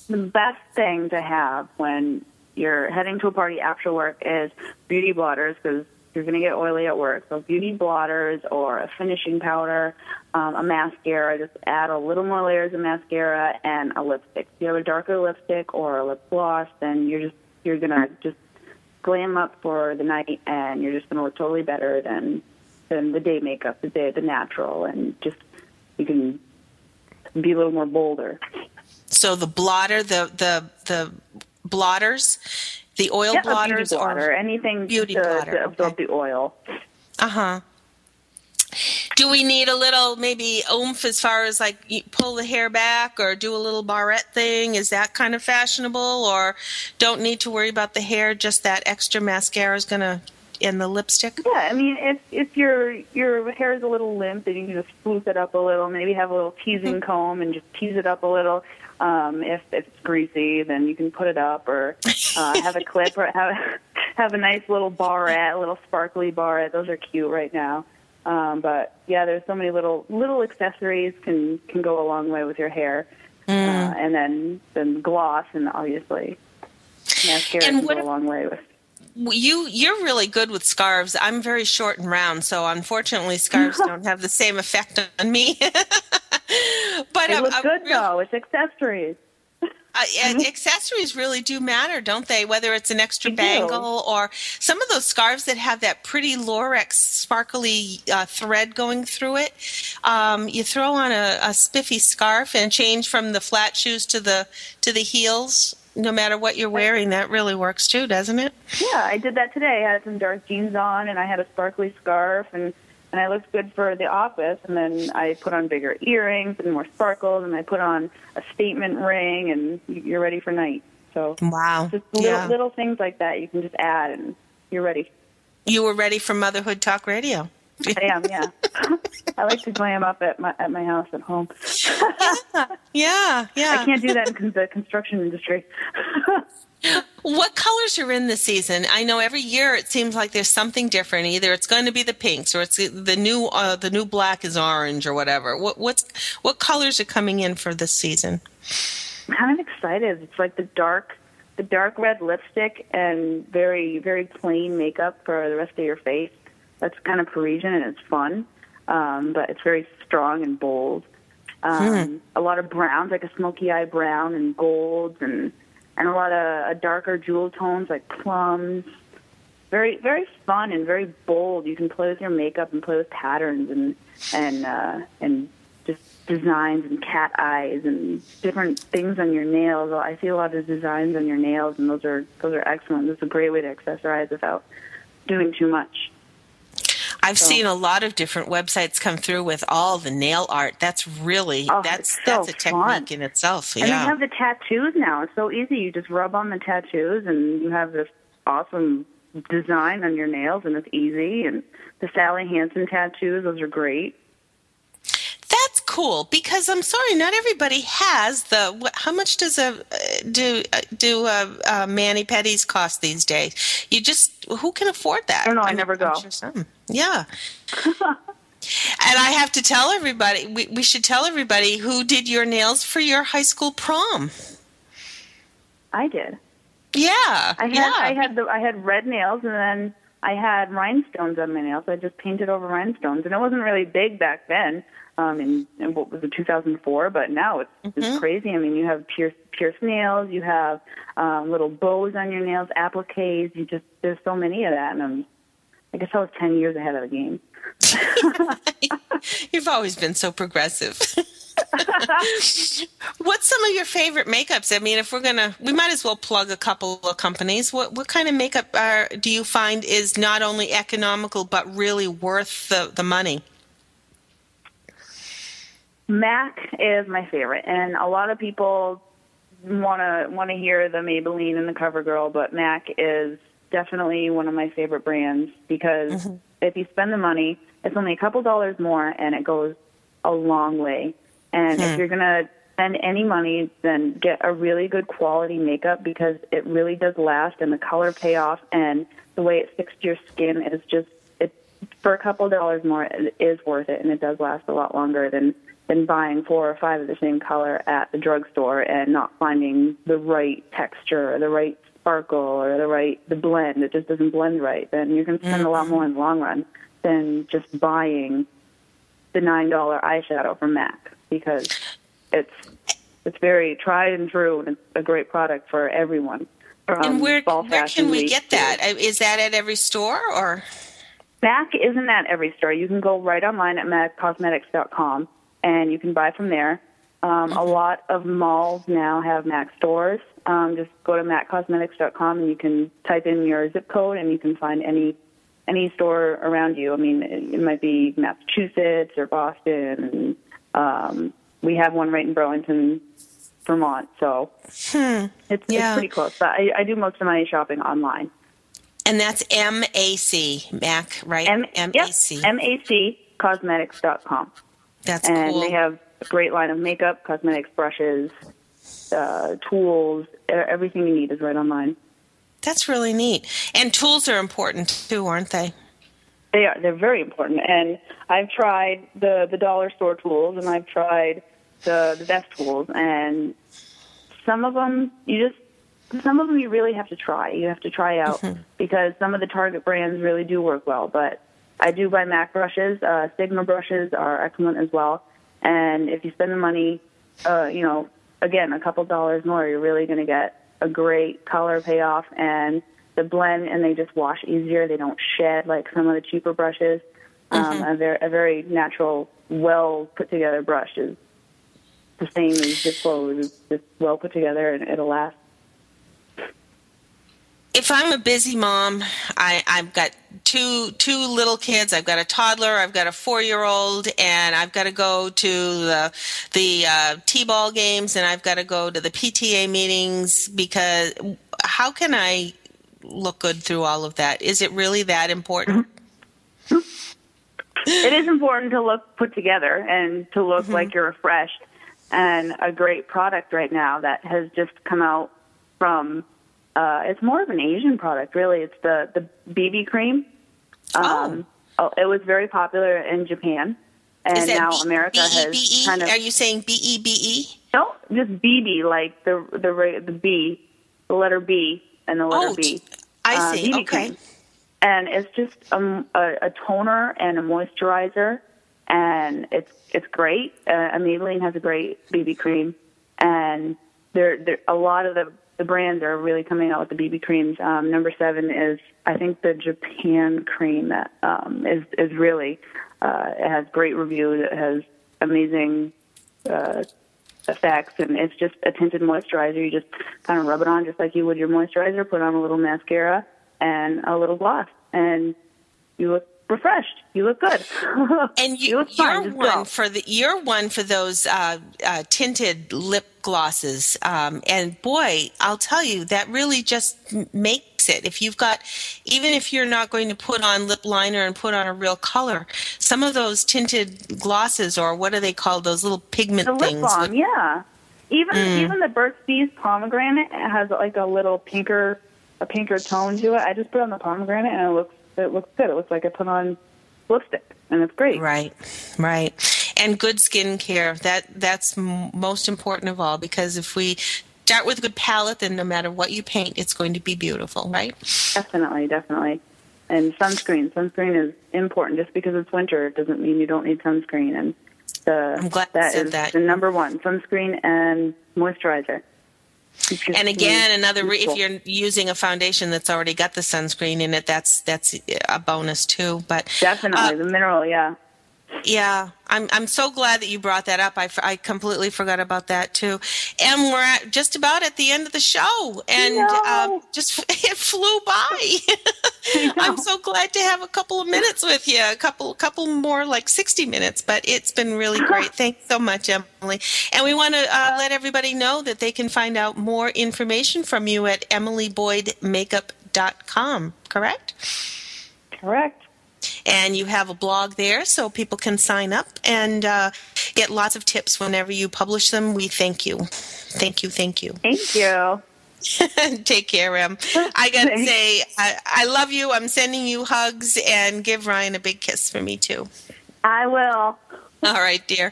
The best thing to have when you're heading to a party after work is beauty blotters because you're going to get oily at work. So beauty blotters or a finishing powder, um, a mascara. Just add a little more layers of mascara and a lipstick. If you have a darker lipstick or a lip gloss, then you're just you're going to just glam up for the night, and you're just going to look totally better than than the day makeup, the day the natural, and just you can be a little more bolder. So the blotter, the the the blotters, the oil yeah, beauty blotter, or anything beauty to, blotter, to absorb the oil. Uh huh. Do we need a little maybe oomph as far as like you pull the hair back or do a little barrette thing? Is that kind of fashionable, or don't need to worry about the hair? Just that extra mascara is gonna in the lipstick. Yeah, I mean, if if your your hair is a little limp, then you can just spruce it up a little. Maybe have a little teasing comb and just tease it up a little. Um, if, if it's greasy, then you can put it up, or uh, have a clip, or have have a nice little barrette, a little sparkly barrette. Those are cute right now. Um, but yeah, there's so many little little accessories can can go a long way with your hair, uh, and then then gloss and obviously mascara And can go a long way with. You you're really good with scarves. I'm very short and round, so unfortunately, scarves don't have the same effect on me. but They I'm- look good real- though. It's accessories. Uh, and accessories really do matter, don't they? Whether it's an extra They do. bangle or some of those scarves that have that pretty Lurex sparkly uh, thread going through it. Um, you throw on a, a spiffy scarf and change from the flat shoes to the to the heels. No matter what you're wearing, that really works too, doesn't it? Yeah, I did that today. I had some dark jeans on, and I had a sparkly scarf, and and I looked good for the office. And then I put on bigger earrings and more sparkles, and I put on a statement ring, and you're ready for night. So Wow. just little, Yeah. little things like that you can just add, and you're ready. You were ready for Motherhood Talk Radio. I am, yeah. I like to glam up at my at my house at home. Yeah, yeah. I can't do that in the construction industry. What colors are in the season? I know every year it seems like there's something different. Either it's going to be the pinks, or it's the new uh, the new black is orange, or whatever. What what's what colors are coming in for this season? I'm kind of excited. It's like the dark, the dark red lipstick and very, very plain makeup for the rest of your face. That's kind of Parisian and it's fun, um, but it's very strong and bold. Um, A lot of browns, like a smoky eye brown and golds, and and a lot of uh, darker jewel tones like plums. Very, very fun and very bold. You can play with your makeup and play with patterns and and uh, and just designs and cat eyes and different things on your nails. I see a lot of designs on your nails, and those are those are excellent. This is a great way to accessorize without doing too much. I've So- seen a lot of different websites come through with all the nail art. That's really Oh, that's so that's a technique fun. in itself. And they have the tattoos now. It's so easy. You just rub on the tattoos, and you have this awesome design on your nails, and it's easy. And the Sally Hansen tattoos, those are great. That's cool because I'm sorry, not everybody has the. How much does a uh, do uh, do uh, uh, mani pedis cost these days? You just who can afford that? I don't know. I I'm- never go. sure some. Yeah. and I have to tell everybody. We, we should tell everybody who did your nails for your high school prom. I did. Yeah, I had yeah. I had the I had red nails, and then I had rhinestones on my nails. I just painted over rhinestones, and it wasn't really big back then. Um, in, in what was it, 2004? But now it's Mm-hmm. it's crazy. I mean, you have pierced pierced nails, you have um, little bows on your nails, appliques. You just there's so many of that, and I'm, I guess I was 10 years ahead of the game. You've always been so progressive. What's some of your favorite makeups? I mean, if we're gonna, we might as well plug a couple of companies. What what kind of makeup are, do you find is not only economical but really worth the the money? Mac is my favorite, and a lot of people want to want to hear the Maybelline and the CoverGirl, but Mac is definitely one of my favorite brands because mm-hmm. if you spend the money, it's only a couple dollars more, and it goes a long way. And if hmm. you're gonna spend any money, then get a really good quality makeup because it really does last, and the color payoff and the way it sticks to your skin is just it for a couple dollars more it is worth it, and it does last a lot longer than than buying four or five of the same color at the drugstore and not finding the right texture or the right sparkle or the right the blend. It just doesn't blend right. Then you're going to spend a lot more in the long run than just buying the nine dollar eyeshadow from Mac because it's it's very tried and true and it's a great product for everyone. From and where where can we get that? Uh, Is that at every store or? Mac isn't at every store. You can go right online at maccosmetics.com and you can buy from there. Um, a lot of malls now have Mac stores. Um, just go to maccosmetics.com and you can type in your zip code and you can find any any store around you. I mean, it, it might be Massachusetts or Boston. And, um, we have one right in Burlington, Vermont. So it's, Yeah. it's pretty close. But I, I do most of my shopping online. And that's M A C Mac, right? M- M yep, A C. maccosmetics.com. That's and cool. they have a great line of makeup, cosmetics, brushes, uh, tools. Everything you need is right online. That's really neat. And tools are important too, aren't they? They are. They're very important. And I've tried the the dollar store tools, and I've tried the the best tools, and some of them you just some of them you really have to try. You have to try out because some of the Target brands really do work well. But I do buy Mac brushes. Uh, Sigma brushes are excellent as well. And if you spend the money, uh, you know, again, a couple dollars more, you're really going to get a great color payoff and the blend, and they just wash easier. They don't shed like some of the cheaper brushes. Um, a, very, a very natural, well put together brush is the same as just clothes. It's just well put together and it'll last. If I'm a busy mom, I, I've got two two little kids. I've got a toddler. I've got a four year old, and I've got to go to the the uh, t-ball games, and I've got to go to the PTA meetings. Because how can I look good through all of that? Is it really that important? it is important to look put together and to look Mm-hmm. like you're refreshed. And a great product right now that has just come out from. Uh, it's more of an Asian product, really. It's the the BB cream. Um, oh. It was very popular in Japan, and now B- America has kind of Are you saying B E B E? no, just BB, like the the the B, the letter B and the letter Oh, B. I uh, see. BB Okay. cream. And it's just um, a, a toner and a moisturizer, and it's it's great. Uh, Maybelline has a great BB cream, and there there a lot of the the brands are really coming out with the BB creams. Um, number seven is I think the Japan cream that um, is is really uh, it has great reviews. It has amazing uh, effects, and it's just a tinted moisturizer. You just kind of rub it on just like you would your moisturizer. Put on a little mascara and a little gloss, and you look refreshed. You look good. And you, look fine. you're Just one go. for the you're one for those uh, uh, tinted lip glosses, um, and boy, I'll tell you that really just makes it. If you've got, even if you're not going to put on lip liner and put on a real color, some of those tinted glosses, or what are they called? Those little pigment the lip balm, look- yeah. Even Mm. even the Burt's Bees pomegranate has like a little pinker a pinker tone to it. I just put on the pomegranate and it looks it looks good. It looks like I put on lipstick, and it's great. Right, right. And good skincare. That that's m- most important of all because if we start with a good palette, then no matter what you paint, it's going to be beautiful, right? Definitely, definitely. And sunscreen. Sunscreen is important. Just because it's winter it doesn't mean you don't need sunscreen. And the, I'm glad you said is that. the number one: sunscreen and moisturizer. And again, another re- if you're using a foundation that's already got the sunscreen in it, that's that's a bonus too. But definitely uh, the mineral, yeah. Yeah, I'm I'm so glad that you brought that up. I, I completely forgot about that too. And we're at just about at the end of the show, and um, just it flew by. I'm so glad to have a couple of minutes with you, a couple couple more like 60 minutes, but it's been really great. Thanks so much, Emily. And we want to uh, let everybody know that they can find out more information from you at emilyboydmakeup.com. Correct? Correct. And you have a blog there so people can sign up and uh, get lots of tips whenever you publish them. We thank you. Thank you. Thank you. Thank you. Take care, Em. I got to say, I, I love you. I'm sending you hugs and give Ryan a big kiss for me, too. I will. All right, dear.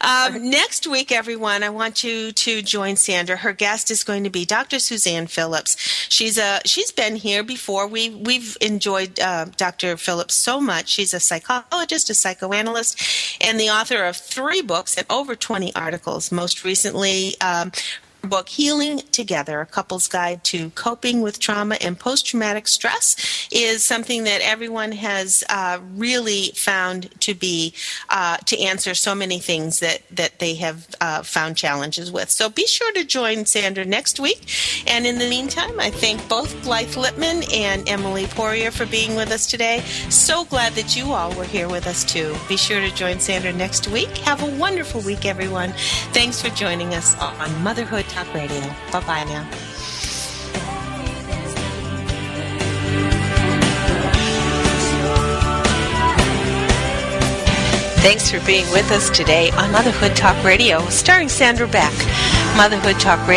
Um, next week, everyone, I want you to join Sandra. Her guest is going to be Dr. Suzanne Phillips. She's a she's been here before. We we've enjoyed uh, Dr. Phillips so much. She's a psychologist, a psychoanalyst, and the author of three books and over twenty articles. Most recently. Um, book healing together a couple's guide to coping with trauma and post-traumatic stress is something that everyone has uh, really found to be uh, to answer so many things that that they have uh, found challenges with. So be sure to join sandra next week. And in the meantime i thank both blythe lipman and emily poirier for being with us today. So glad that you all were here with us too. Be sure to join sandra next week. Have a wonderful week everyone. Thanks for joining us on motherhood talk radio bye bye now Thanks for being with us today on Motherhood Talk Radio, starring Sandra Beck. Motherhood Talk Radio